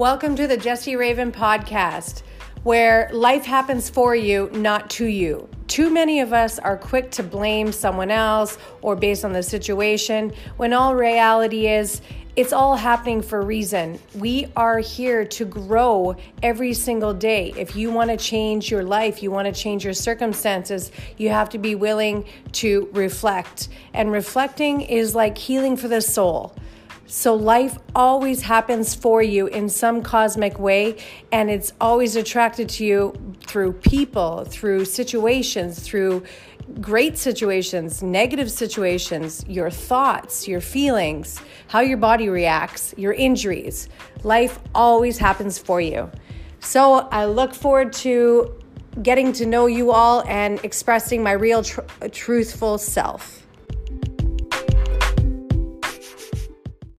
Welcome to the Jessie Raven podcast, where life happens for you, not to you. Too many of us are quick to blame someone else or based on the situation, when all reality is it's all happening for a reason. We are here to grow every single day. If you want to change your life, you want to change your circumstances, you have to be willing to reflect. And reflecting is like healing for the soul. So life always happens for you in some cosmic way, and it's always attracted to you through people, through situations, through great situations, negative situations, your thoughts, your feelings, how your body reacts, your injuries. Life always happens for you. So I look forward to getting to know you all and expressing my real tr- truthful self.